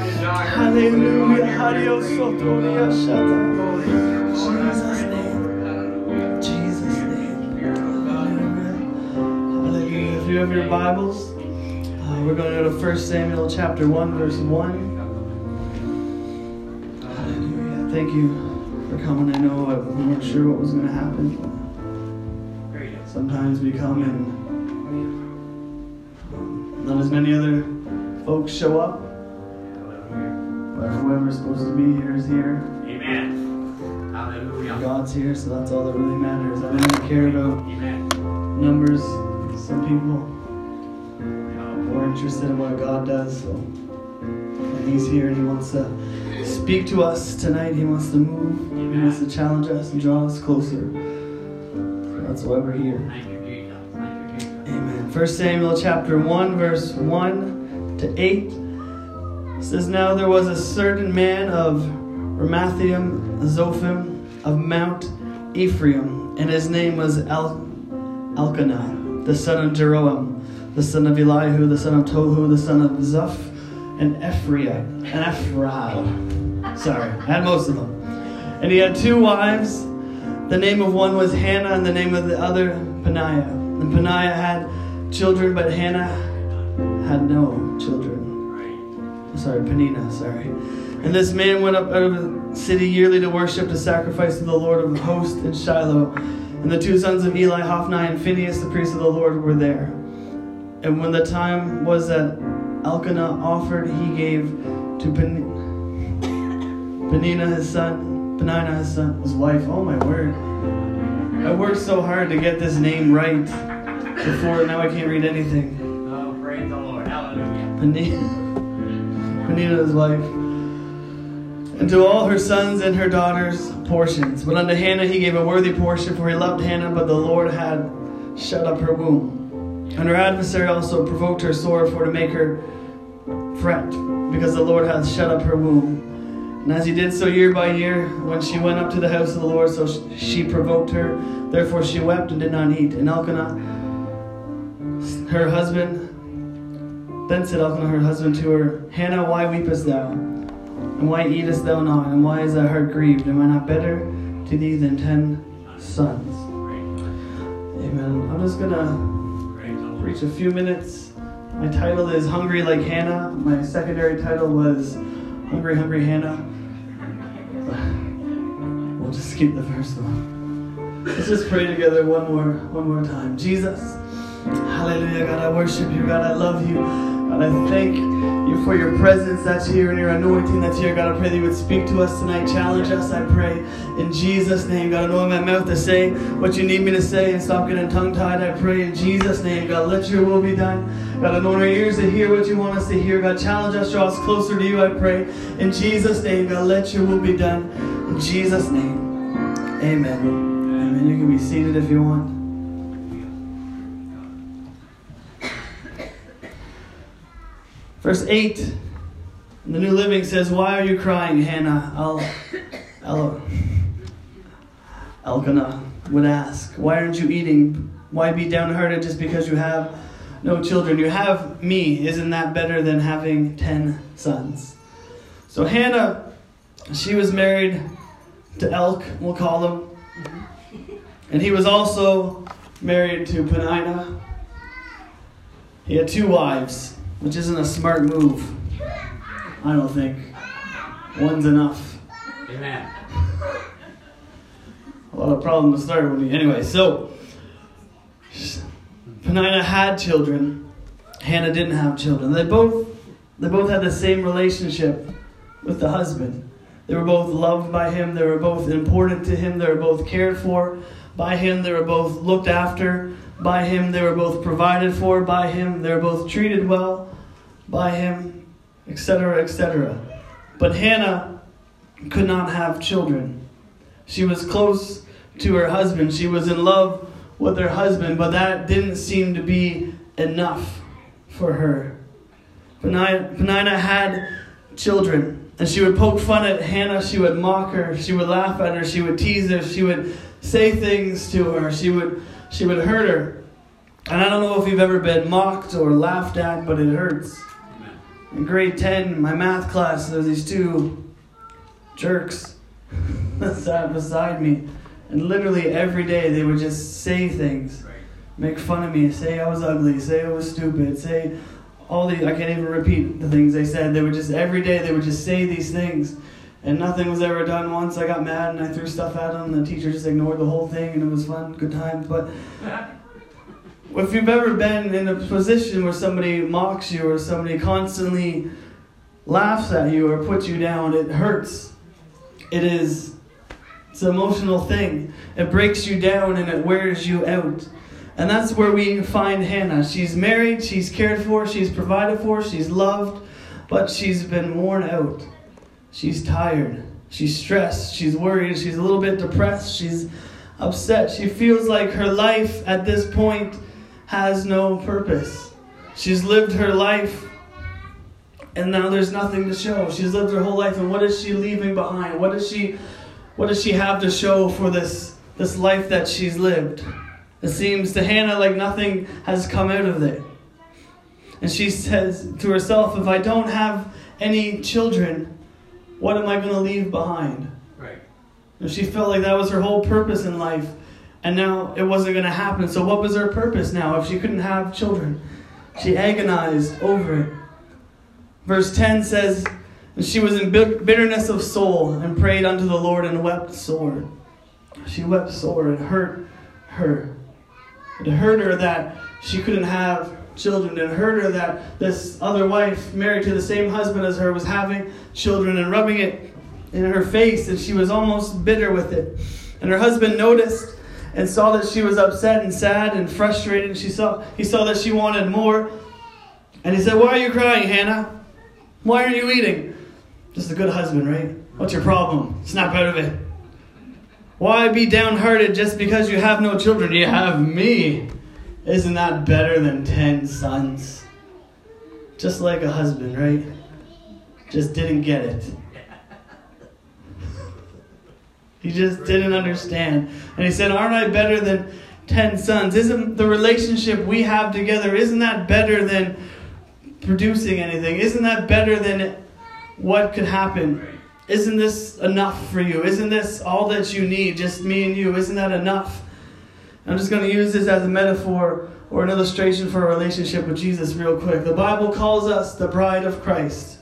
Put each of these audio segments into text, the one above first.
on your daughter. Hallelujah. Lord, on Hallelujah. Sotoria shata. Jesus' name. Jesus' name. Hallelujah. Hallelujah. If you have your Bibles, uh, we're going to go to 1 Samuel chapter 1, verse 1. Hallelujah. Thank you for coming. I know I- weren't sure what was going to happen. Sometimes we come and um, not as many other folks show up, whoever's supposed to be here is here. Amen. Hallelujah. God's here, so that's all that really matters. I don't care about Amen. numbers. Some people are more interested in what God does. So, and He's here, and He wants to speak to us tonight. He wants to move. He wants to challenge us and draw us closer. So that's why we're here. Thank you, Jesus. Thank you, Jesus. Amen. 1 Samuel chapter 1, verse 1 to 8 says, Now there was a certain man of Ramathaim Zophim of Mount Ephraim, and his name was El- Elkanah, the son of Jeroham, the son of Elihu, the son of Tohu, the son of Zuph, and Ephraim, and Ephraim. Sorry, I had most of them. And he had two wives. The name of one was Hannah, and the name of the other Peniah. And Peniah had children, but Hannah had no children. Sorry, Penina, sorry. And this man went up out of the city yearly to worship, to sacrifice to the Lord of hosts in Shiloh. And the two sons of Eli, Hophni and Phinehas, the priests of the Lord, were there. And when the time was that Elkanah offered, he gave to Pen- Penina his son, Penina his son, his wife. Oh my word. I worked so hard to get this name right before, now I can't read anything. Oh, praise the Lord. Hallelujah. Penina's wife, and to all her sons and her daughters portions. But unto Hannah he gave a worthy portion, for he loved Hannah, but the Lord had shut up her womb. And her adversary also provoked her sore for to make her fret, because the Lord hath shut up her womb. And as he did so year by year, when she went up to the house of the Lord, so she provoked her. Therefore she wept and did not eat. And Elkanah, her husband, then said Elkanah her husband to her, Hannah, why weepest thou? And why eatest thou not? And why is thy heart grieved? Am I not better to thee than ten sons? Amen. I'm just gonna Praise preach a few minutes. My title is Hungry Like Hannah. My secondary title was Hungry, Hungry Hannah. We'll just skip the first one. Let's just pray together one more, one more time. Jesus, Hallelujah, God, I worship you. God, I love you. God, I thank you for your presence that's here and your anointing that's here. God, I pray that you would speak to us tonight, challenge us, I pray. In Jesus' name, God, anoint my mouth to say what you need me to say and stop getting tongue tied. I pray in Jesus' name, God, let your will be done. God, anoint our ears to hear what you want us to hear. God, challenge us, draw us closer to you, I pray. In Jesus' name, God, let your will be done. In Jesus' name, amen. Amen. You can be seated if you want. Verse 8 in the New Living says, Why are you crying, Hannah? El, El, Elkanah would ask, Why aren't you eating? Why be downhearted just because you have no children? You have me. Isn't that better than having ten sons? So Hannah, she was married to Elk, we'll call him. And he was also married to Penina. He had two wives, which isn't a smart move. I don't think. One's enough. Amen. A lot of problems to start with. Me. Anyway, so Penina had children. Hannah didn't have children. They both they both had the same relationship with the husband. They were both loved by him. They were both important to him. They were both cared for by him. They were both looked after by him. They were both provided for by him. They were both treated well by him, etc., etc. But Hannah could not have children. She was close to her husband. She was in love with her husband, but that didn't seem to be enough for her. Penina, had children, and she would poke fun at Hannah. She would mock her. She would laugh at her. She would tease her. She would say things to her. She would she would hurt her. And I don't know if you've ever been mocked or laughed at, but it hurts. In grade 10, my math class, there was these two jerks that sat beside me. And literally every day they would just say things, make fun of me, say I was ugly, say I was stupid, say all the I can't even repeat the things they said. They would just every day they would just say these things. And nothing was ever done. Once I got mad and I threw stuff at them, the teacher just ignored the whole thing and it was fun, good times. But if you've ever been in a position where somebody mocks you or somebody constantly laughs at you or puts you down, it hurts. It is it's an emotional thing. It breaks you down and it wears you out. And that's where we find Hannah. She's married, she's cared for, she's provided for, she's loved, but she's been worn out. She's tired. She's stressed. She's worried. She's a little bit depressed. She's upset. She feels like her life at this point has no purpose. She's lived her life and now there's nothing to show. She's lived her whole life and what is she leaving behind? What does she what does she have to show for this this life that she's lived? It seems to Hannah like nothing has come out of it. And she says to herself, if I don't have any children, what am I going to leave behind? Right. And she felt like that was her whole purpose in life. And now it wasn't going to happen. So, what was her purpose now if she couldn't have children? She agonized over it. Verse 10 says, And she was in bitterness of soul and prayed unto the Lord and wept sore. She wept sore. It hurt her. It hurt her that she couldn't have children. It hurt her that this other wife, married to the same husband as her, was having children and rubbing it in her face, and she was almost bitter with it. And her husband noticed and saw that she was upset and sad and frustrated, and she saw he saw that she wanted more. And he said, Why are you crying, Hannah? Why aren't you eating? Just a good husband, right? What's your problem? Snap out of it. Why be downhearted just because you have no children? You have me. Isn't that better than ten sons? Just like a husband, right? Just didn't get it. He just didn't understand. And he said, Aren't I better than ten sons? Isn't the relationship we have together, isn't that better than producing anything? Isn't that better than what could happen? Isn't this enough for you? Isn't this all that you need? Just me and you? Isn't that enough? I'm just going to use this as a metaphor or an illustration for a relationship with Jesus, real quick. The Bible calls us the bride of Christ,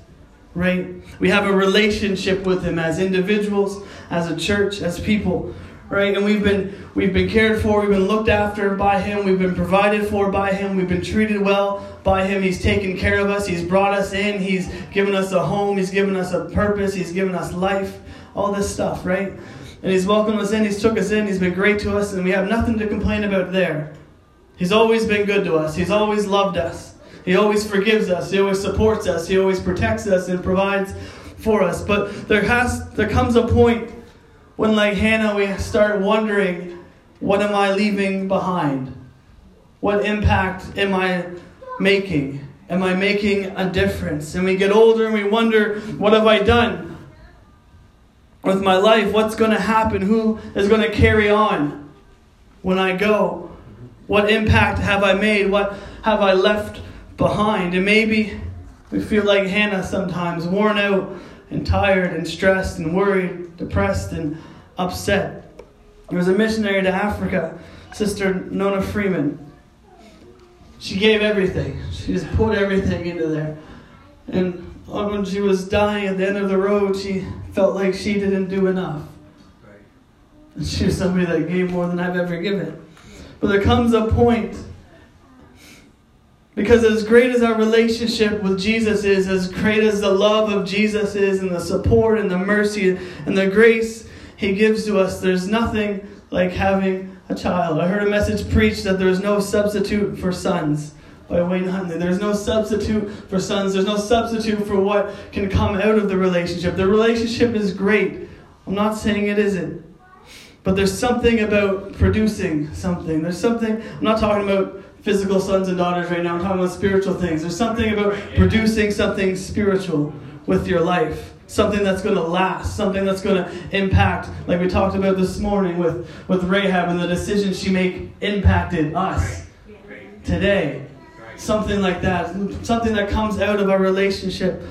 right? We have a relationship with Him as individuals, as a church, as people, right? And we've been we've been cared for, we've been looked after by Him, we've been provided for by Him, we've been treated well by Him. He's taken care of us, He's brought us in, He's given us a home, He's given us a purpose, He's given us life, all this stuff, right? And He's welcomed us in, He's took us in, He's been great to us, and we have nothing to complain about there. He's always been good to us. He's always loved us. He always forgives us. He always supports us. He always protects us and provides for us. But there has there comes a point when like Hannah we start wondering what am I leaving behind? What impact am I making? Am I making a difference? And we get older and we wonder, what have I done with my life? What's going to happen? Who is going to carry on when I go? What impact have I made? What have I left behind? And maybe we feel like Hannah sometimes, worn out and tired and stressed and worried, depressed and upset. There was a missionary to Africa, Sister Nona Freeman. She gave everything. She just put everything into there. And uh, when she was dying at the end of the road, she felt like she didn't do enough. And she was somebody that gave more than I've ever given. But there comes a point because as great as our relationship with Jesus is, as great as the love of Jesus is, and the support and the mercy and the grace He gives to us, there's nothing like having a child. I heard a message preached that there's no substitute for sons by Wayne Huntley. There's no substitute for sons. There's no substitute for what can come out of the relationship. The relationship is great. I'm not saying it isn't. But there's something about producing something. There's something, I'm not talking about physical sons and daughters right now, I'm talking about spiritual things. There's something about producing something spiritual with your life. Something that's going to last, something that's going to impact, like we talked about this morning with, with Rahab and the decisions she made impacted us today. Something like that, something that comes out of our relationship.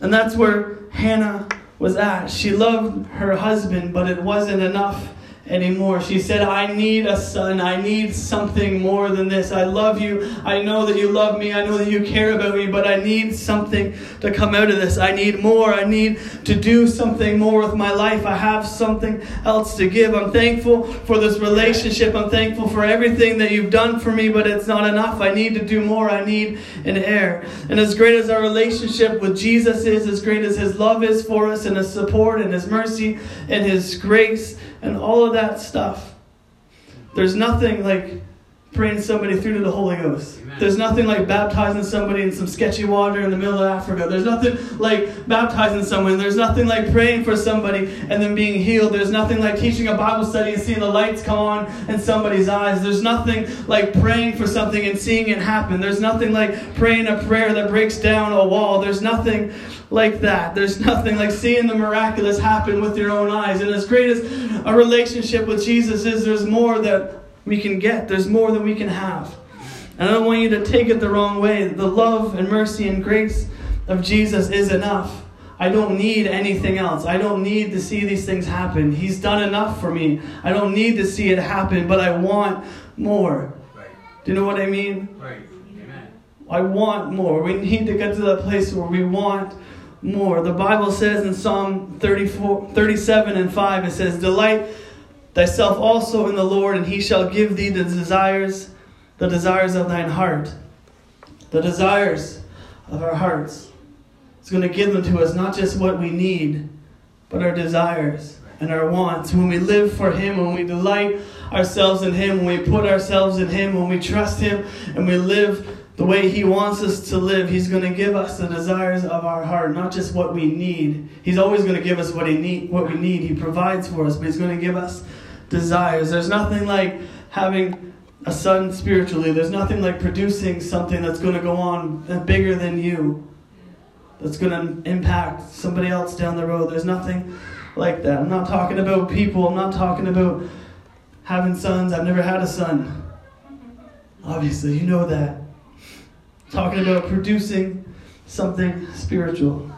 And that's where Hannah was at. She loved her husband, but it wasn't enough anymore. She said, I need a son. I need something more than this. I love you. I know that you love me. I know that you care about me, but I need something to come out of this. I need more. I need to do something more with my life. I have something else to give. I'm thankful for this relationship. I'm thankful for everything that you've done for me, but it's not enough. I need to do more. I need an heir. And as great as our relationship with Jesus is, as great as his love is for us, and his support, and his mercy, and his grace, and all of that stuff. There's nothing like praying somebody through to the Holy Ghost. Amen. There's nothing like baptizing somebody in some sketchy water in the middle of Africa. There's nothing like baptizing someone. There's nothing like praying for somebody and then being healed. There's nothing like teaching a Bible study and seeing the lights come on in somebody's eyes. There's nothing like praying for something and seeing it happen. There's nothing like praying a prayer that breaks down a wall. There's nothing like that. There's nothing like seeing the miraculous happen with your own eyes. And as great as a relationship with Jesus is, there's more that we can get, there's more than we can have. And I don't want you to take it the wrong way. The love and mercy and grace of Jesus is enough. I don't need anything else. I don't need to see these things happen. He's done enough for me. I don't need to see it happen, but I want more. Right. Do you know what I mean? Right. Amen. I want more. We need to get to that place where we want more. The Bible says in Psalm 34, 37 and 5, it says, Delight thyself also in the Lord, and he shall give thee the desires, the desires of thine heart. The desires of our hearts. He's going to give them to us, not just what we need, but our desires and our wants. When we live for Him, when we delight ourselves in Him, when we put ourselves in Him, when we trust Him, and we live the way He wants us to live, He's going to give us the desires of our heart, not just what we need. He's always going to give us what He need, what we need. He provides for us, but He's going to give us desires. There's nothing like having a son spiritually. There's nothing like producing something that's going to go on uh, bigger than you. That's going to impact somebody else down the road. There's nothing like that. I'm not talking about people. I'm not talking about having sons. I've never had a son. Obviously, you know that. I'm talking about producing something spiritual.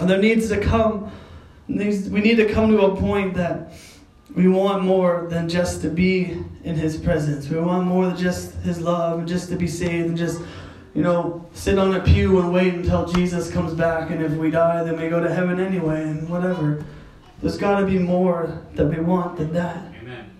And there needs to come, we need to come to a point that we want more than just to be in His presence. We want more than just His love and just to be saved and just, you know, sit on a pew and wait until Jesus comes back. And if we die, then we go to heaven anyway and whatever. There's got to be more that we want than that. Amen.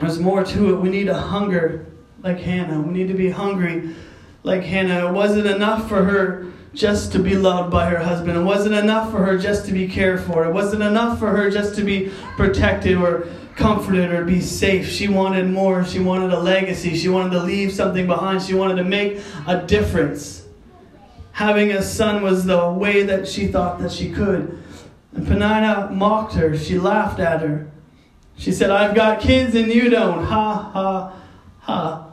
There's more to it. We need a hunger like Hannah. We need to be hungry like Hannah. It wasn't enough for her just to be loved by her husband. It wasn't enough for her just to be cared for. It wasn't enough for her just to be protected or comforted or be safe. She wanted more. She wanted a legacy. She wanted to leave something behind. She wanted to make a difference. Having a son was the way that she thought that she could. And Penina mocked her. She laughed at her. She said, I've got kids and you don't. Ha, ha, ha.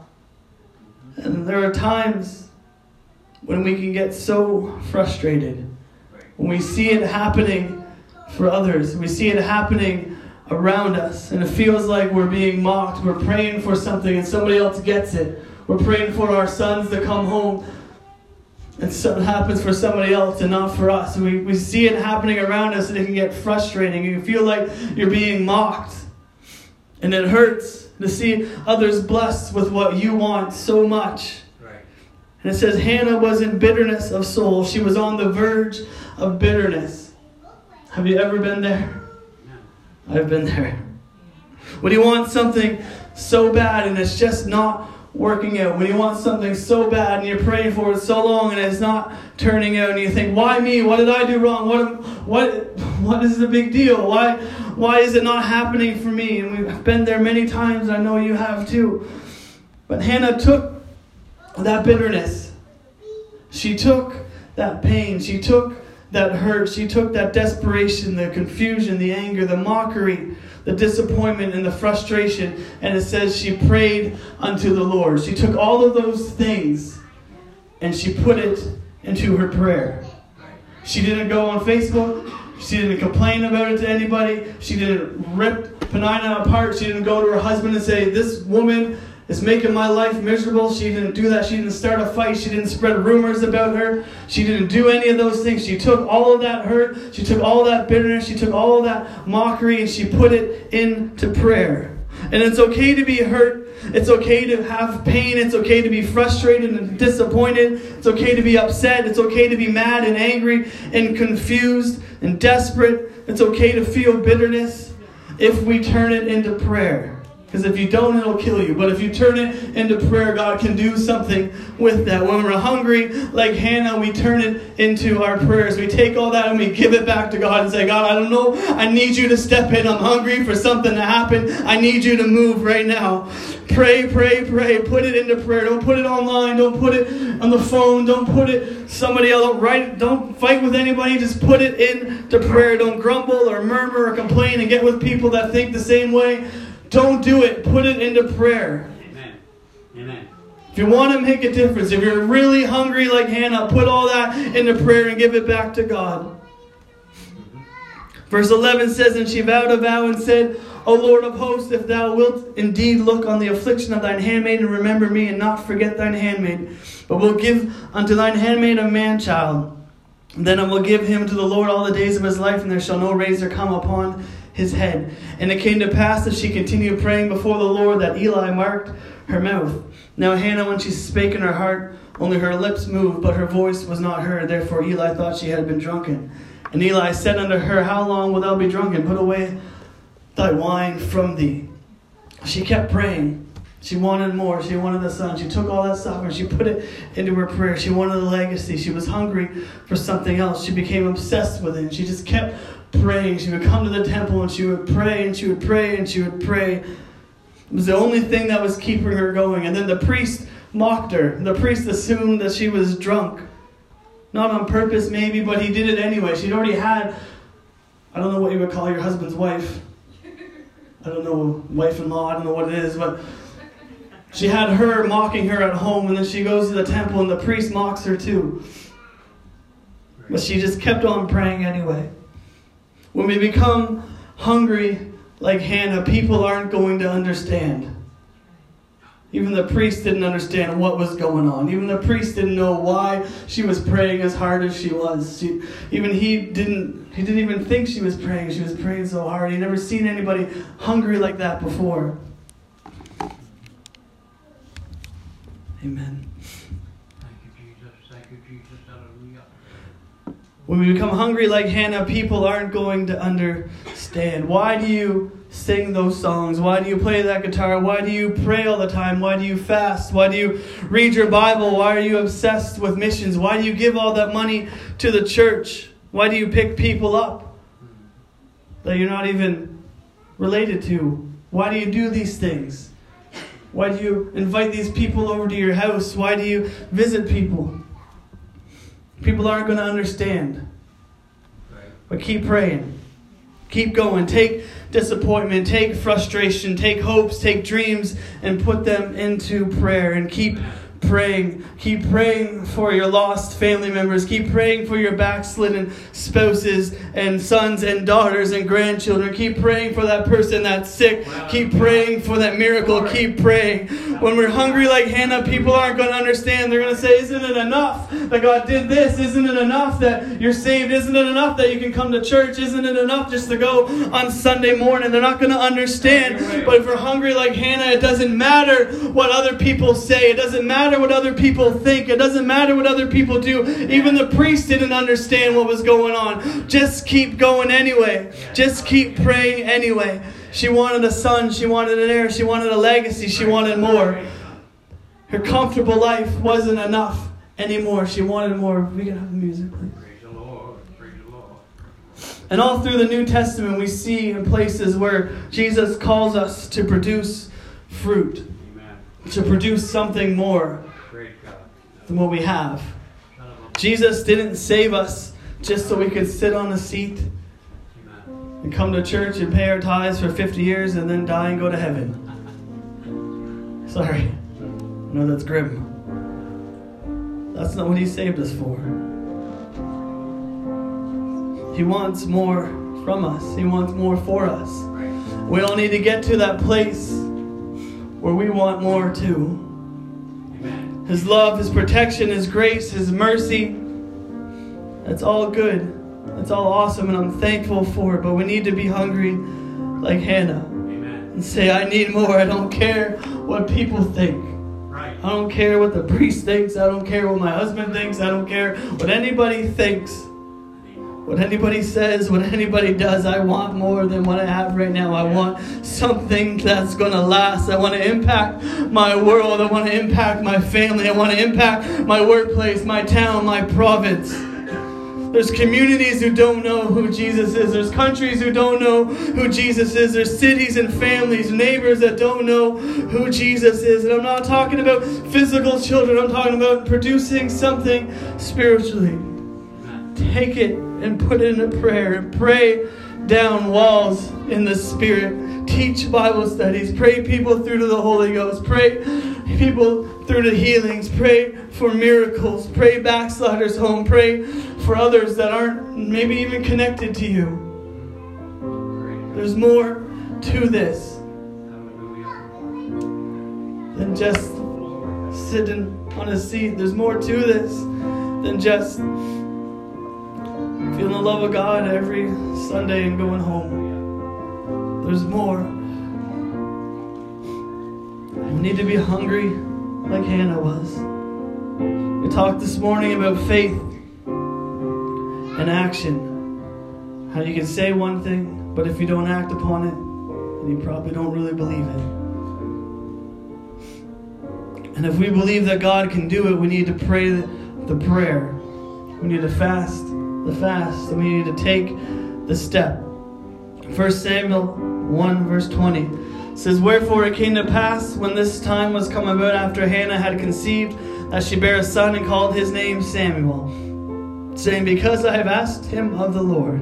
And there are times when we can get so frustrated. When we see it happening for others, we see it happening around us, and it feels like we're being mocked. We're praying for something and somebody else gets it. We're praying for our sons to come home and something happens for somebody else and not for us. We, we see it happening around us and it can get frustrating. You feel like you're being mocked. And it hurts to see others blessed with what you want so much. And it says Hannah was in bitterness of soul. She was on the verge of bitterness. Have you ever been there? I've been there. When you want something so bad and it's just not working out, when you want something so bad and you're praying for it so long and it's not turning out, and you think, "Why me? What did I do wrong? What what what is the big deal? Why why is it not happening for me?" And we've been there many times. I know you have too. But Hannah took that bitterness. She took that pain. She took that hurt. She took that desperation, the confusion, the anger, the mockery, the disappointment, and the frustration. And it says she prayed unto the Lord. She took all of those things and she put it into her prayer. She didn't go on Facebook. She didn't complain about it to anybody. She didn't rip Penina apart. She didn't go to her husband and say, This woman is making my life miserable. She didn't do that. She didn't start a fight. She didn't spread rumors about her. She didn't do any of those things. She took all of that hurt. She took all that bitterness. She took all that mockery and she put it into prayer. And it's okay to be hurt. It's okay to have pain. It's okay to be frustrated and disappointed. It's okay to be upset. It's okay to be mad and angry and confused and desperate. It's okay to feel bitterness if we turn it into prayer. Because if you don't, it'll kill you. But if you turn it into prayer, God can do something with that. When we're hungry, like Hannah, we turn it into our prayers. We take all that and we give it back to God and say, God, I don't know. I need you to step in. I'm hungry for something to happen. I need you to move right now. Pray, pray, pray. Put it into prayer. Don't put it online. Don't put it on the phone. Don't put it somebody else. Don't write. Don't fight with anybody. Just put it into prayer. Don't grumble or murmur or complain and get with people that think the same way. Don't do it. Put it into prayer. Amen. Amen. If you want to make a difference, if you're really hungry like Hannah, put all that into prayer and give it back to God. Mm-hmm. Verse 11 says, And she vowed a vow and said, O Lord of hosts, if thou wilt indeed look on the affliction of thine handmaid and remember me and not forget thine handmaid, but will give unto thine handmaid a man child, then I will give him to the Lord all the days of his life, and there shall no razor come upon his head. And it came to pass as she continued praying before the Lord that Eli marked her mouth. Now Hannah, when she spake in her heart, only her lips moved, but her voice was not heard. Therefore Eli thought she had been drunken. And Eli said unto her, How long wilt thou be drunken? Put away thy wine from thee. She kept praying. She wanted more. She wanted the son. She took all that stuff and she put it into her prayer. She wanted the legacy. She was hungry for something else. She became obsessed with it. She just kept praying. She would come to the temple and she would pray and she would pray and she would pray. It was the only thing that was keeping her going. And then the priest mocked her. The priest assumed that she was drunk. Not on purpose, maybe, but he did it anyway. She'd already had, I don't know what you would call your husband's wife. I don't know, wife in law, I don't know what it is, but she had her mocking her at home, and then she goes to the temple, and the priest mocks her too. But she just kept on praying anyway. When we become hungry like Hannah, people aren't going to understand. Even the priest didn't understand what was going on. Even the priest didn't know why she was praying as hard as she was. She, even he didn't he didn't even think she was praying. She was praying so hard. He never seen anybody hungry like that before. Amen. Thank you, Jesus. Thank you, Jesus. Hallelujah. When we become hungry like Hannah, people aren't going to understand. Why do you sing those songs? Why do you play that guitar? Why do you pray all the time? Why do you fast? Why do you read your Bible? Why are you obsessed with missions? Why do you give all that money to the church? Why do you pick people up that you're not even related to? Why do you do these things? Why do you invite these people over to your house? Why do you visit people? People aren't going to understand. But keep praying. Keep going. Take disappointment, take frustration, take hopes, take dreams, and put them into prayer. And keep praying. Keep praying for your lost family members. Keep praying for your backslidden spouses and sons and daughters and grandchildren. Keep praying for that person that's sick. Keep praying for that miracle. Keep praying. When we're hungry like Hannah, people aren't going to understand. They're going to say, Isn't it enough that God did this? Isn't it enough that you're saved? Isn't it enough that you can come to church? Isn't it enough just to go on Sunday morning? They're not going to understand. But if we're hungry like Hannah, it doesn't matter what other people say. It doesn't matter what other people think. It doesn't matter what other people do. Even the priest didn't understand what was going on. Just keep going anyway. Just keep praying anyway. She wanted a son. She wanted an heir. She wanted a legacy. She wanted more. Her comfortable life wasn't enough anymore. She wanted more. We can have the music, please. And all through the New Testament, we see in places where Jesus calls us to produce fruit, Amen. to produce something more than what we have. Jesus didn't save us just so we could sit on a seat. And come to church and pay our tithes for 50 years and then die and go to heaven. Sorry. Know that's grim. That's not what He saved us for. He wants more from us, He wants more for us. We all need to get to that place where we want more too. His love, His protection, His grace, His mercy. That's all good. That's all awesome, and I'm thankful for it. But we need to be hungry like Hannah Amen. and say, I need more. I don't care what people think. Right. I don't care what the priest thinks. I don't care what my husband thinks. I don't care what anybody thinks. What anybody says, what anybody does, I want more than what I have right now. I want something that's going to last. I want to impact my world. I want to impact my family. I want to impact my workplace, my town, my province. There's communities who don't know who Jesus is. There's countries who don't know who Jesus is. There's cities and families, neighbors that don't know who Jesus is. And I'm not talking about physical children, I'm talking about producing something spiritually. Take it and put it in a prayer and pray down walls in the Spirit. Teach Bible studies. Pray people through to the Holy Ghost. Pray people through to healings. Pray for miracles. Pray backsliders home. Pray for others that aren't maybe even connected to you. There's more to this than just sitting on a seat. There's more to this than just feeling the love of God every Sunday and going home. There's more. We need to be hungry like Hannah was. We talked this morning about faith and action. How you can say one thing, but if you don't act upon it, then you probably don't really believe it. And if we believe that God can do it, we need to pray the prayer. We need to fast the fast. And we need to take the step. 1 Samuel 1, verse 20 says, Wherefore it came to pass when this time was come about after Hannah had conceived, that she bare a son and called his name Samuel, saying, Because I have asked him of the Lord.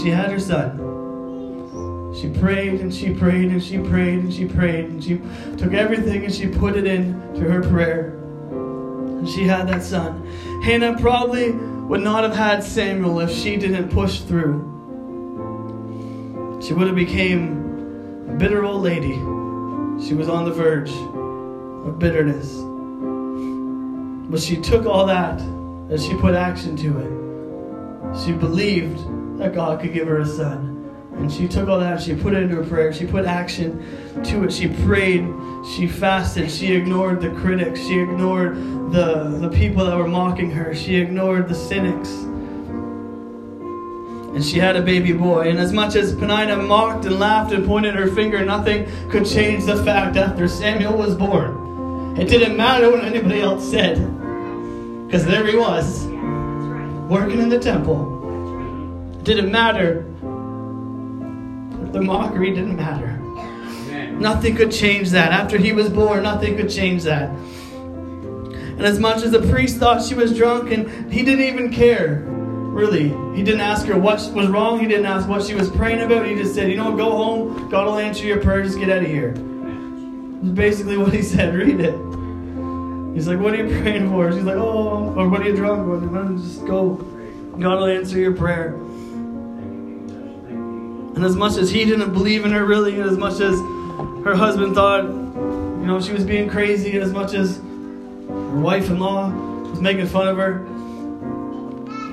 She had her son. She prayed and she prayed and she prayed and she prayed and she took everything and she put it in to her prayer. And she had that son. Hannah probably would not have had Samuel if she didn't push through. She would have became a bitter old lady. She was on the verge of bitterness. But she took all that and she put action to it. She believed that God could give her a son. And she took all that, she put it into her prayer, she put action to it. She prayed, she fasted, she ignored the critics, she ignored the, the people that were mocking her, she ignored the cynics. And she had a baby boy. And as much as Penina mocked and laughed and pointed her finger, nothing could change the fact after Samuel was born. It didn't matter what anybody else said. Because there he was, working in the temple. It didn't matter. The mockery didn't matter. Nothing could change that. After he was born, nothing could change that. And as much as the priest thought she was drunk, and he didn't even care, really. He didn't ask her what was wrong. He didn't ask what she was praying about. He just said, You know, go home. God will answer your prayer. Just get out of here. That's basically what he said. Read it. He's like, What are you praying for? She's like, Oh, or what are you drunk? Well, just go. God will answer your prayer. And as much as he didn't believe in her really, and as much as her husband thought, you know, she was being crazy, and as much as her wife-in-law was making fun of her,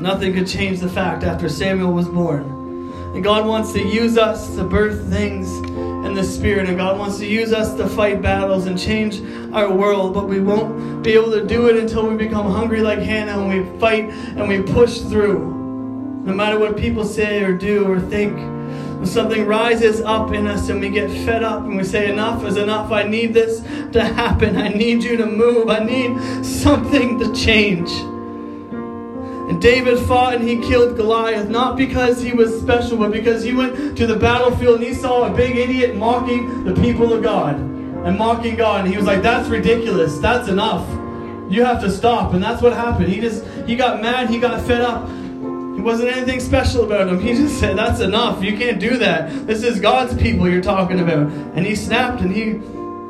nothing could change the fact after Samuel was born. And God wants to use us to birth things in the spirit, and God wants to use us to fight battles and change our world, but we won't be able to do it until we become hungry like Hannah and we fight and we push through. No matter what people say or do or think, when something rises up in us and we get fed up and we say, Enough is enough. I need this to happen. I need you to move. I need something to change. And David fought and he killed Goliath, not because he was special, but because he went to the battlefield and he saw a big idiot mocking the people of God and mocking God. And he was like, That's ridiculous. That's enough. You have to stop. And that's what happened. He just, he got mad. He got fed up. He wasn't anything special about him. He just said, That's enough. You can't do that. This is God's people you're talking about. And he snapped and he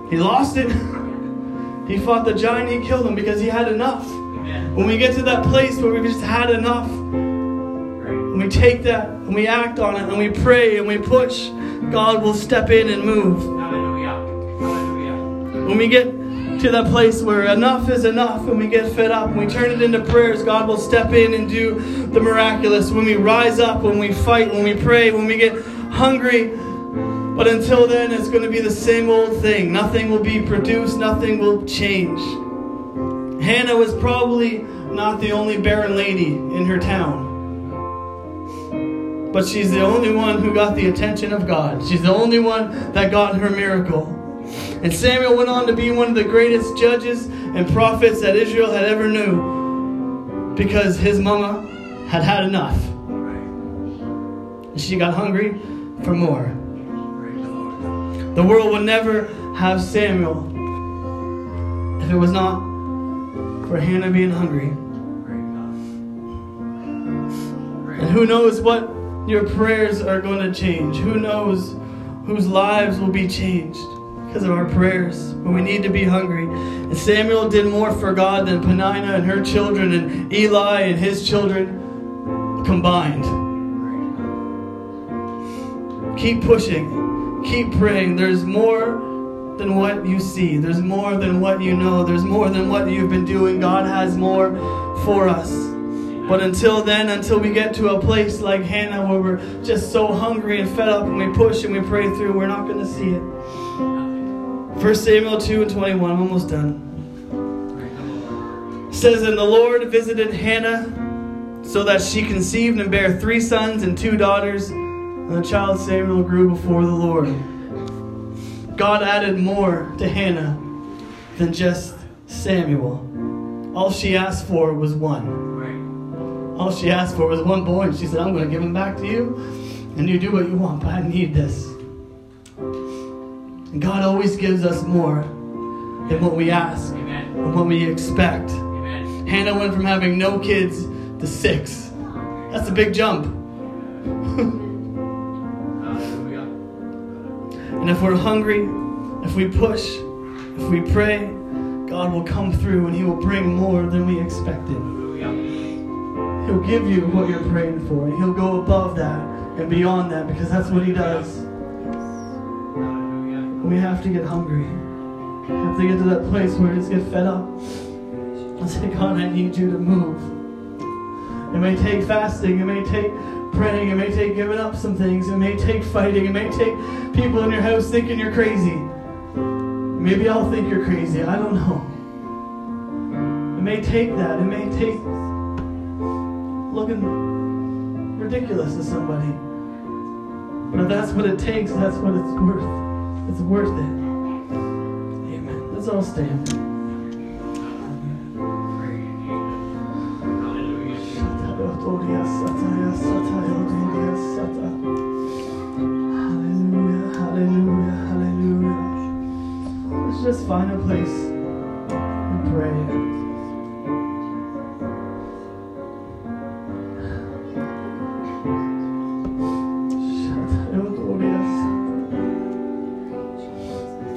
he lost it. he fought the giant, he killed him because he had enough. When we get to that place where we've just had enough, and we take that and we act on it and we pray and we push, God will step in and move. Hallelujah. when we get to that place where enough is enough and we get fed up and we turn it into prayers, God will step in and do the miraculous. When we rise up, when we fight, when we pray, when we get hungry. But until then, it's going to be the same old thing. Nothing will be produced, nothing will change. Hannah was probably not the only barren lady in her town. But she's the only one who got the attention of God. She's the only one that got her miracle. And Samuel went on to be one of the greatest judges and prophets that Israel had ever knew because his mama had had enough. And she got hungry for more. The world would never have Samuel if it was not for Hannah being hungry. And who knows what your prayers are going to change? Who knows whose lives will be changed because of our prayers? But we need to be hungry. And Samuel did more for God than Penina and her children and Eli and his children combined. Keep pushing. Keep praying. There's more than what you see. There's more than what you know. There's more than what you've been doing. God has more for us. But until then, until we get to a place like Hannah where we're just so hungry and fed up and we push and we pray through, we're not going to see it. 1 Samuel 2 and 21, I'm almost done. It says, And the Lord visited Hannah so that she conceived and bare three sons and two daughters. And the child Samuel grew before the Lord. God added more to Hannah than just Samuel. All she asked for was one. All she asked for was one boy, and she said, I'm going to give him back to you, and you do what you want, but I need this. And God always gives us more than what we ask Amen. and what we expect. Amen. Hannah went from having no kids to six. That's a big jump. And if we're hungry, if we push, if we pray, God will come through and He will bring more than we expected. He'll give you what you're praying for. and He'll go above that and beyond that because that's what He does. We have to get hungry. We have to get to that place where we just get fed up. And say, God, I need you to move. It may take fasting, it may take praying, it may take giving up some things, it may take fighting, it may take people in your house thinking you're crazy. Maybe I'll think you're crazy, I don't know. It may take that, it may take looking ridiculous to somebody. But if that's what it takes, that's what it's worth. It's worth it. Amen. Let's all stand. Just find a place and pray.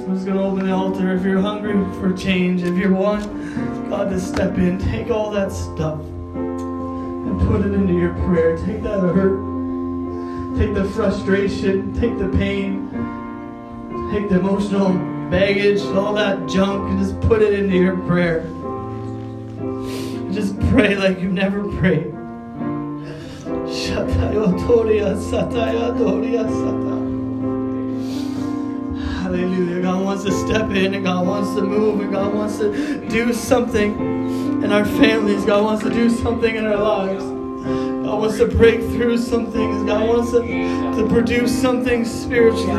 I'm just going to open the altar. If you're hungry for change, if you want God to step in, take all that stuff put it into your prayer. Take that hurt, take the frustration, take the pain, take the emotional baggage, all that junk, and just put it into your prayer. Just pray like you've never prayed. Shatayotoria satayotoria sata. Hallelujah. God wants to step in and God wants to move and God wants to do something in our families. God wants to do something in our lives. God wants to break through some things. God wants to, to produce something spiritually.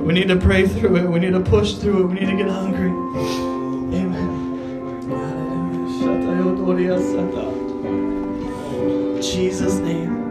We need to pray through it. We need to push through it. We need to get hungry. Amen. Jesus' name.